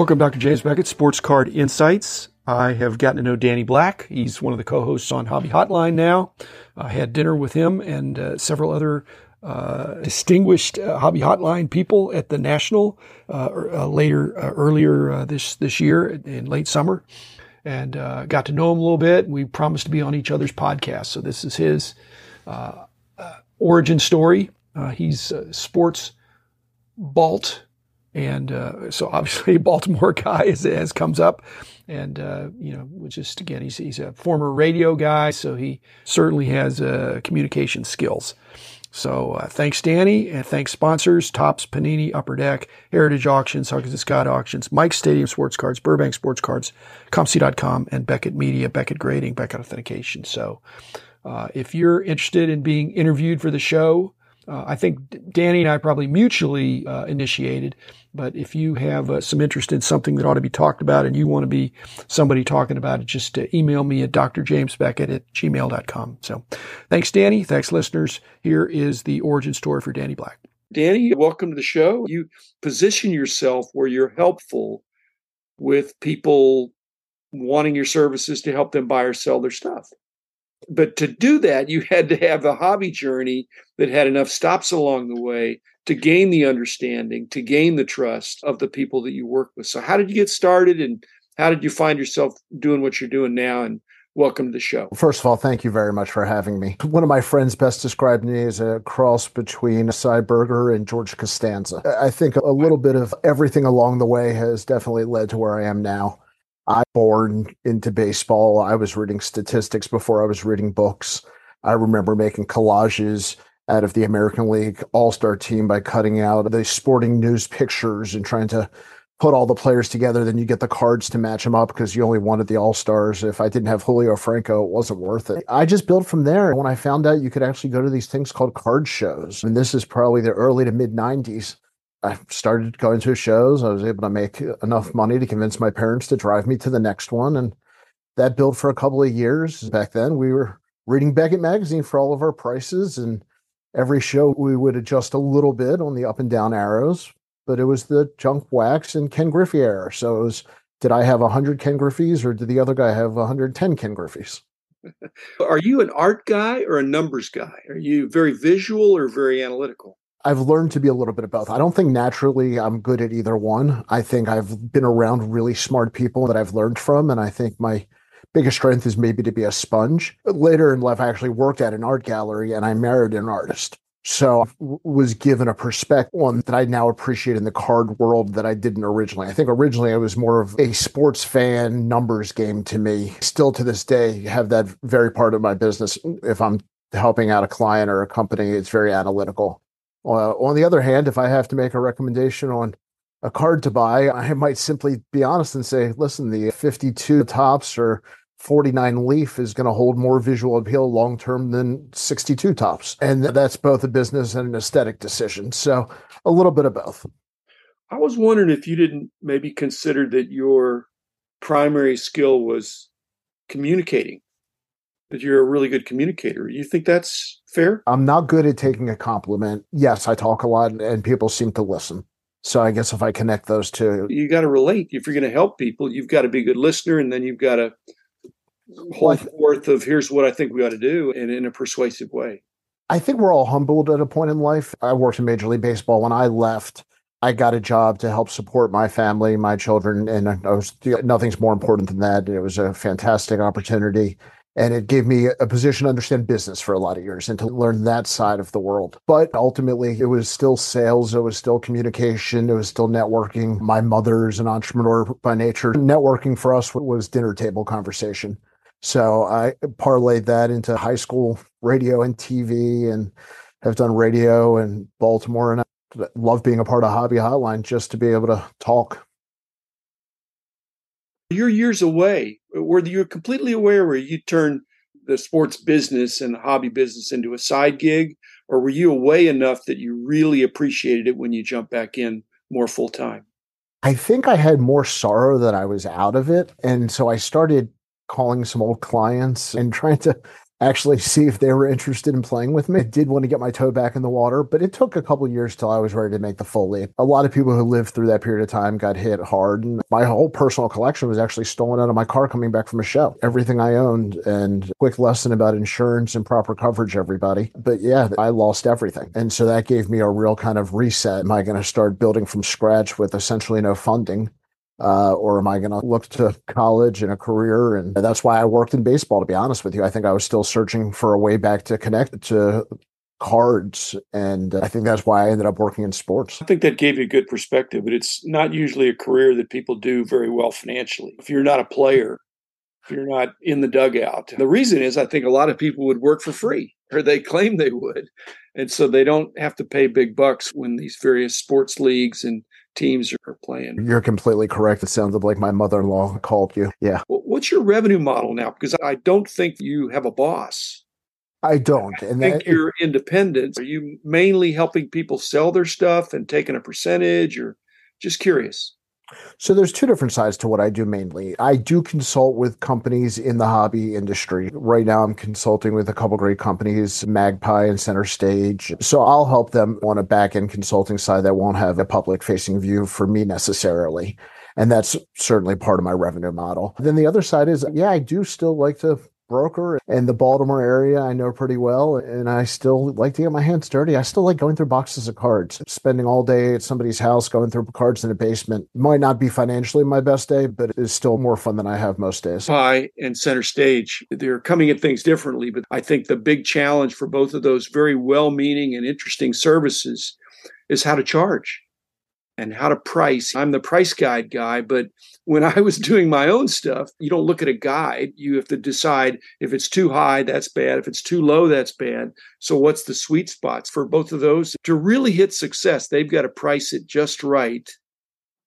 Welcome, Dr. James Beckett, Sports Card Insights. I have gotten to know Danny Black. He's one of the co-hosts on Hobby Hotline now. I had dinner with him and uh, several other uh, distinguished uh, Hobby Hotline people at the National uh, uh, later, uh, earlier this this year in late summer, and got to know him a little bit. We promised to be on each other's podcast, so this is his origin story. he's sports Balt and uh, so obviously Baltimore guy as, as comes up, and uh, you know, just again, he's he's a former radio guy, so he certainly has uh, communication skills. So uh, thanks, Danny, and thanks sponsors: Topps, Panini, Upper Deck, Heritage Auctions, Huggins and Scott Auctions, Mike Stadium Sports Cards, Burbank Sports Cards, COMC.com, and Beckett Media, Beckett Grading, Beckett Authentication. So. Uh, if you're interested in being interviewed for the show, uh, I think Danny and I probably mutually uh, initiated, but if you have uh, some interest in something that ought to be talked about and you want to be somebody talking about it, just uh, email me at drjamesbeckett at gmail.com. So thanks, Danny. Thanks, listeners. Here is the origin story for Danny Black. Danny, welcome to the show. You position yourself where you're helpful with people wanting your services to help them buy or sell their stuff but to do that, you had to have a hobby journey that had enough stops along the way to gain the understanding, to gain the trust of the people that you work with. So, how did you get started and how did you find yourself doing what you're doing now? And welcome to the show. First of all, thank you very much for having me. One of my friends best described me as a cross between Sy Berger and George Costanza. I think a little bit of everything along the way has definitely led to where I am now. I born into baseball. I was reading statistics before I was reading books. I remember making collages out of the American League All Star team by cutting out the sporting news pictures and trying to put all the players together. Then you get the cards to match them up because you only wanted the All Stars. If I didn't have Julio Franco, it wasn't worth it. I just built from there. When I found out you could actually go to these things called card shows, and this is probably the early to mid 90s. I started going to shows. I was able to make enough money to convince my parents to drive me to the next one. And that built for a couple of years. Back then, we were reading Beckett Magazine for all of our prices. And every show, we would adjust a little bit on the up and down arrows. But it was the junk wax and Ken Griffey era. So it was did I have 100 Ken Griffeys or did the other guy have 110 Ken Griffeys? Are you an art guy or a numbers guy? Are you very visual or very analytical? I've learned to be a little bit of both. I don't think naturally I'm good at either one. I think I've been around really smart people that I've learned from. And I think my biggest strength is maybe to be a sponge. But later in life, I actually worked at an art gallery and I married an artist. So I was given a perspective on that I now appreciate in the card world that I didn't originally. I think originally I was more of a sports fan numbers game to me. Still to this day have that very part of my business. If I'm helping out a client or a company, it's very analytical. Uh, on the other hand, if I have to make a recommendation on a card to buy, I might simply be honest and say, listen, the 52 Topps or 49 leaf is going to hold more visual appeal long term than 62 Topps. And that's both a business and an aesthetic decision. So a little bit of both. I was wondering if you didn't maybe consider that your primary skill was communicating that you're a really good communicator. You think that's fair? I'm not good at taking a compliment. Yes, I talk a lot and people seem to listen. So I guess if I connect those two, you got to relate. If you're going to help people, you've got to be a good listener, and then you've got to hold forth of here's what I think we ought to do, and in a persuasive way. I think we're all humbled at a point in life. I worked in Major League Baseball. When I left, I got a job to help support my family, my children, and uh, I was nothing's more important than that. It was a fantastic opportunity and it gave me a position to understand business for a lot of years and to learn that side of the world. But ultimately, it was still sales, it was still communication, it was still networking. My mother's an entrepreneur by nature. Networking for us was dinner table conversation. So I parlayed that into high school radio and TV and have done radio in Baltimore. And I love being a part of Hobby Hotline just to be able to talk you're years away. Were you completely aware where you turned the sports business and the hobby business into a side gig, or were you away enough that you really appreciated it when you jumped back in more full time? I think I had more sorrow that I was out of it. And so I started calling some old clients and trying to actually see if they were interested in playing with me. I did want to get my toe back in the water, but it took a couple years till I was ready to make the full leap. A lot of people who lived through that period of time got hit hard, and my whole personal collection was actually stolen out of my car coming back from a show. Everything I owned, and quick lesson about insurance and proper coverage, everybody. But yeah, I lost everything. And so that gave me a real kind of reset. Am I going to start building from scratch with essentially no funding? Uh, or am I going to look to college and a career? And that's why I worked in baseball, to be honest with you. I think I was still searching for a way back to connect to cards. And I think that's why I ended up working in sports. I think that gave you a good perspective, but it's not usually a career that people do very well financially. If you're not a player, if you're not in the dugout, the reason is I think a lot of people would work for free or they claim they would. And so they don't have to pay big bucks when these various sports leagues and teams are playing. You're completely correct. It sounded like my mother in law called you. Yeah. What's your revenue model now? Because I don't think you have a boss. I don't. And I think that, you're independent. Are you mainly helping people sell their stuff and taking a percentage or just curious? So there's two different sides to what I do mainly. I do consult with companies in the hobby industry. Right now I'm consulting with a couple great companies, Magpie and Center Stage. So I'll help them on a back end consulting side that won't have a public facing view for me necessarily. And that's certainly part of my revenue model. Then the other side is, yeah, I do still like to broker in the Baltimore area I know pretty well, and I still like to get my hands dirty. I still like going through boxes of cards, spending all day at somebody's house going through cards in a basement. Might not be financially my best day, but it's still more fun than I have most days. Pie and Center Stage, they're coming at things differently, but I think the big challenge for both of those very well meaning and interesting services is how to charge and how to price. I'm the price guide guy, but when I was doing my own stuff, you don't look at a guide. You have to decide if it's too high, that's bad. If it's too low, that's bad. So, what's the sweet spots for both of those? To really hit success, they've got to price it just right.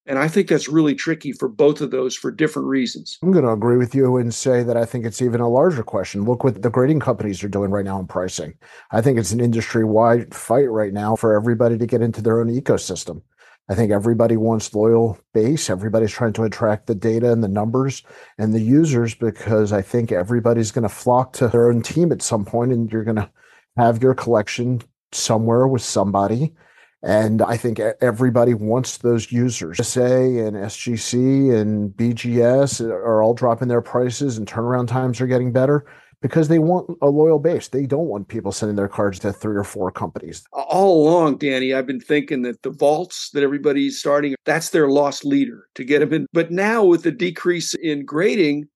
And I think that's really tricky for both of those for different reasons. I'm going to agree with you and say that I think it's even a larger question. Look what the grading companies are doing right now in pricing. I think it's an industry wide fight right now for everybody to get into their own ecosystem. I think everybody wants loyal base. Everybody's trying to attract the data and the numbers and the users because I think everybody's going to flock to their own team at some point and you're going to have your collection somewhere with somebody. And I think everybody wants those users. PSA and SGC and BGS are all dropping their prices and turnaround times are getting better because they want a loyal base. They don't want people sending their cards to three or four companies. All along, Danny, I've been thinking that the vaults that everybody's starting, that's their lost leader to get them in. But now with the decrease in grading,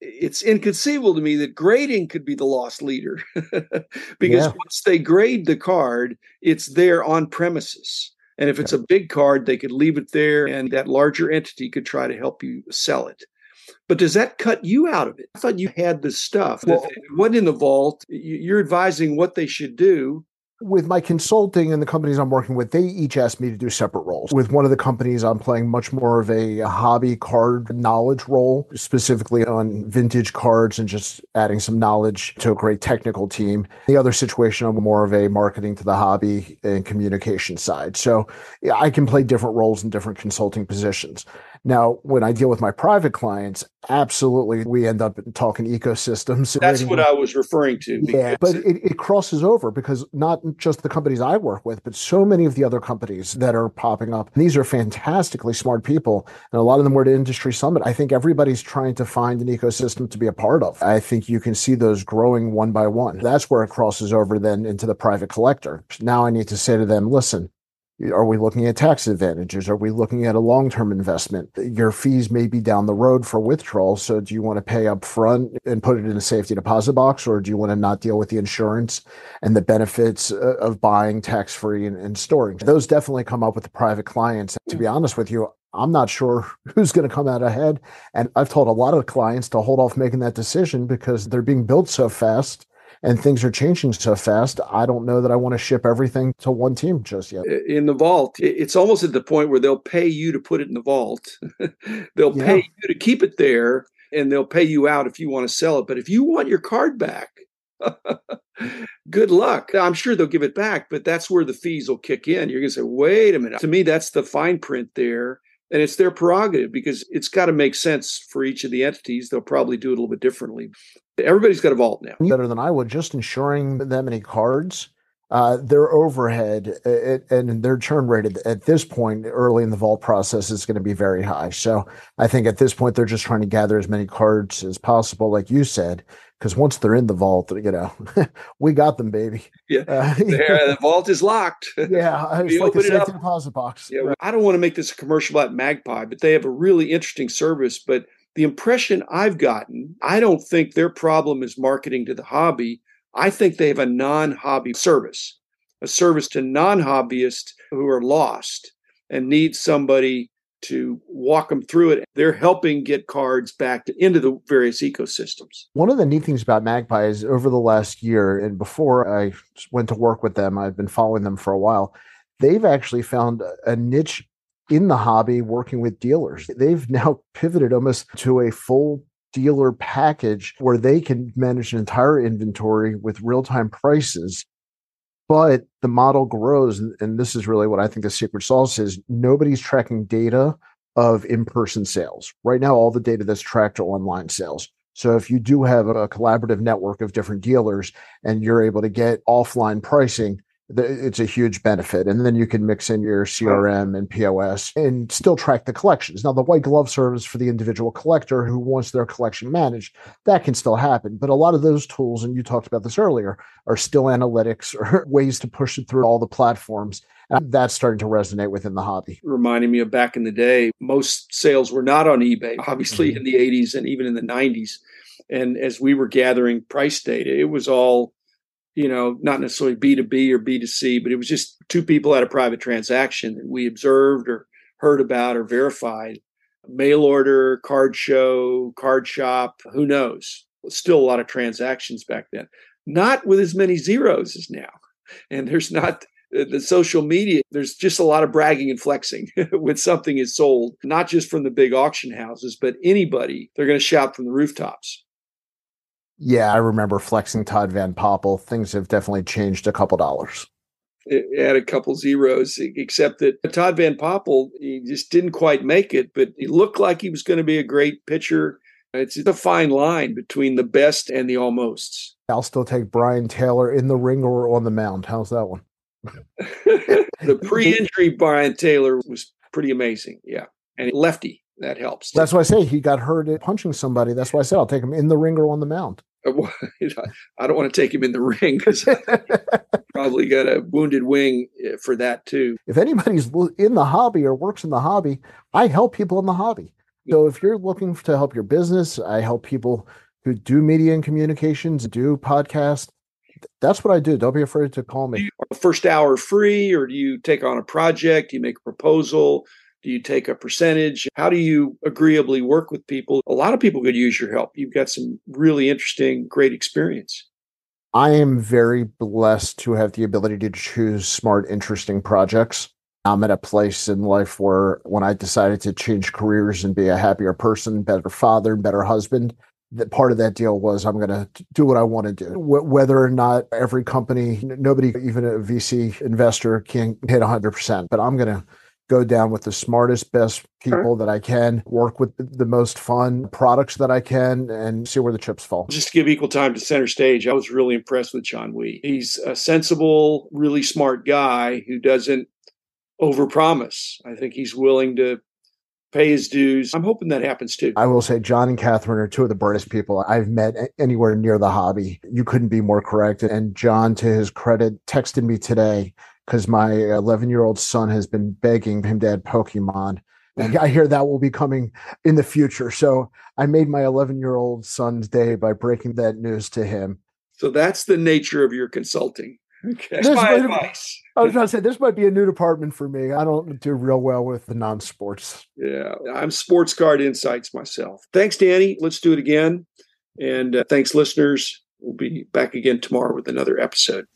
it's inconceivable to me that grading could be the lost leader because yeah. once they grade the card, it's there on premises. And if it's a big card, they could leave it there and that larger entity could try to help you sell it. But does that cut you out of it? I thought you had the stuff. Well, what in the vault? You're advising what they should do with my consulting and the companies I'm working with, they each asked me to do separate roles. With one of the companies, I'm playing much more of a hobby card knowledge role, specifically on vintage cards and just adding some knowledge to a great technical team. The other situation, I'm more of a marketing to the hobby and communication side. So I can play different roles in different consulting positions. Now, when I deal with my private clients, absolutely we end up talking ecosystems. That's what I was referring to. Yeah, but it, it crosses over because not just the companies I work with, but so many of the other companies that are popping up. These are fantastically smart people. And a lot of them were at Industry Summit. I think everybody's trying to find an ecosystem to be a part of. I think you can see those growing one by one. That's where it crosses over then into the private collector. Now I need to say to them, listen, are we looking at tax advantages? Are we looking at a long term investment? Your fees may be down the road for withdrawal. So, do you want to pay up front and put it in a safety deposit box, or do you want to not deal with the insurance and the benefits uh, of buying tax free and, and storing? Those definitely come up with the private clients. To be honest with you, I'm not sure who's going to come out ahead. And I've told a lot of clients to hold off making that decision because they're being built so fast and things are changing so fast. I don't know that I want to ship everything to one team just yet. In the vault, it's almost at the point where they'll pay you to put it in the vault. they'll yeah. pay you to keep it there and they'll pay you out if you want to sell it. But if you want your card back, good luck. I'm sure they'll give it back, but that's where the fees will kick in. You're going to say, wait a minute. To me, that's the fine print there. And it's their prerogative because it's got to make sense for each of the entities. They'll probably do it a little bit differently. Everybody's got a vault now. Better than I would. Just insuring that many cards, uh, their overhead it, and their churn rate at this point, early in the vault process, is going to be very high. So I think at this point, they're just trying to gather as many cards as possible, like you said, because once they're in the vault, you know, we got them, baby. Yeah, uh, the vault is locked. Yeah, it's like a safety deposit box. Yeah, right. I don't want to make this a commercial about Magpie, but they have a really interesting service. But the impression I've gotten, I don't think their problem is marketing to the hobby. I think they have a non-hobby service, a service to non-hobbyists who are lost and need somebody to walk them through it. They're helping get cards back to, into the various ecosystems. One of the neat things about Magpie is over the last year, and before I went to work with them, I've been following them for a while. They've actually found a niche in the hobby working with dealers. They've now pivoted almost to a full dealer package where they can manage an entire inventory with real time prices. But the model grows, and this is really what I think the secret sauce is. Nobody's tracking data of in person sales. Right now, all the data that's tracked are online sales. So if you do have a collaborative network of different dealers and you're able to get offline pricing, it's a huge benefit. And then you can mix in your CRM and POS and still track the collections. Now, the white glove service for the individual collector who wants their collection managed, that can still happen. But a lot of those tools, and you talked about this earlier, are still analytics or ways to push it through all the platforms. And that's starting to resonate within the hobby. Reminding me of back in the day, most sales were not on eBay, obviously mm-hmm. in the 80s and even in the 90s. And as we were gathering price data, it was all you know, not necessarily B2B or B2C, but it was just two people at a private transaction that we observed or heard about or verified. Mail order, card show, card shop, who knows? Still a lot of transactions back then. Not with as many zeros as now. And there's not uh, the social media, there's just a lot of bragging and flexing when something is sold, not just from the big auction houses, but anybody, they're going to shout from the rooftops. Yeah, I remember flexing Todd Van Poppel. Things have definitely changed a couple dollars. It had a couple zeros, except that Todd Van Poppel, he just didn't quite make it, but he looked like he was going to be a great pitcher. It's a fine line between the best and the almosts. I'll still take Brien Taylor in the ring or on the mound. How's that one? the pre injury Brien Taylor was pretty amazing. Yeah. And lefty that helps. That's why I say he got hurt at punching somebody. That's why I said I'll take him in the ring or on the mound. I don't want to take him in the ring because probably got a wounded wing eh, for that too. If anybody's in the hobby or works in the hobby, I help people in the hobby. So if you're looking to help your business, I help people who do media and communications, do podcasts. That's what I do. Don't be afraid to call me. First hour free, or do you take on a project? Do you make a proposal? Do you take a percentage? How do you agreeably work with people? A lot of people could use your help. You've got some really interesting, great experience. I am very blessed to have the ability to choose smart, interesting projects. I'm at a place in life where when I decided to change careers and be a happier person, better father, better husband, that part of that deal was I'm going to do what I want to do. whether or not every company, nobody, even a VC investor, can hit 100%, but I'm going to go down with the smartest, best people sure. that I can, work with the most fun products that I can, and see where the chips fall. Just to give equal time to center stage, I was really impressed with John Wee. He's a sensible, really smart guy who doesn't overpromise. I think he's willing to pay his dues. I'm hoping that happens too. I will say John and Catherine are two of the brightest people I've met anywhere near the hobby. You couldn't be more correct. And John, to his credit, texted me today because my 11 year old son has been begging him to add Pokemon. And I hear that will be coming in the future. So I made my 11 year old son's day by breaking that news to him. So that's the nature of your consulting. Okay. That's my advice. I was trying to say this might be a new department for me. I don't do real well with the non-sports. Yeah, I'm sports card insights myself. Thanks, Danny. Let's do it again. And uh, thanks, listeners. We'll be back again tomorrow with another episode.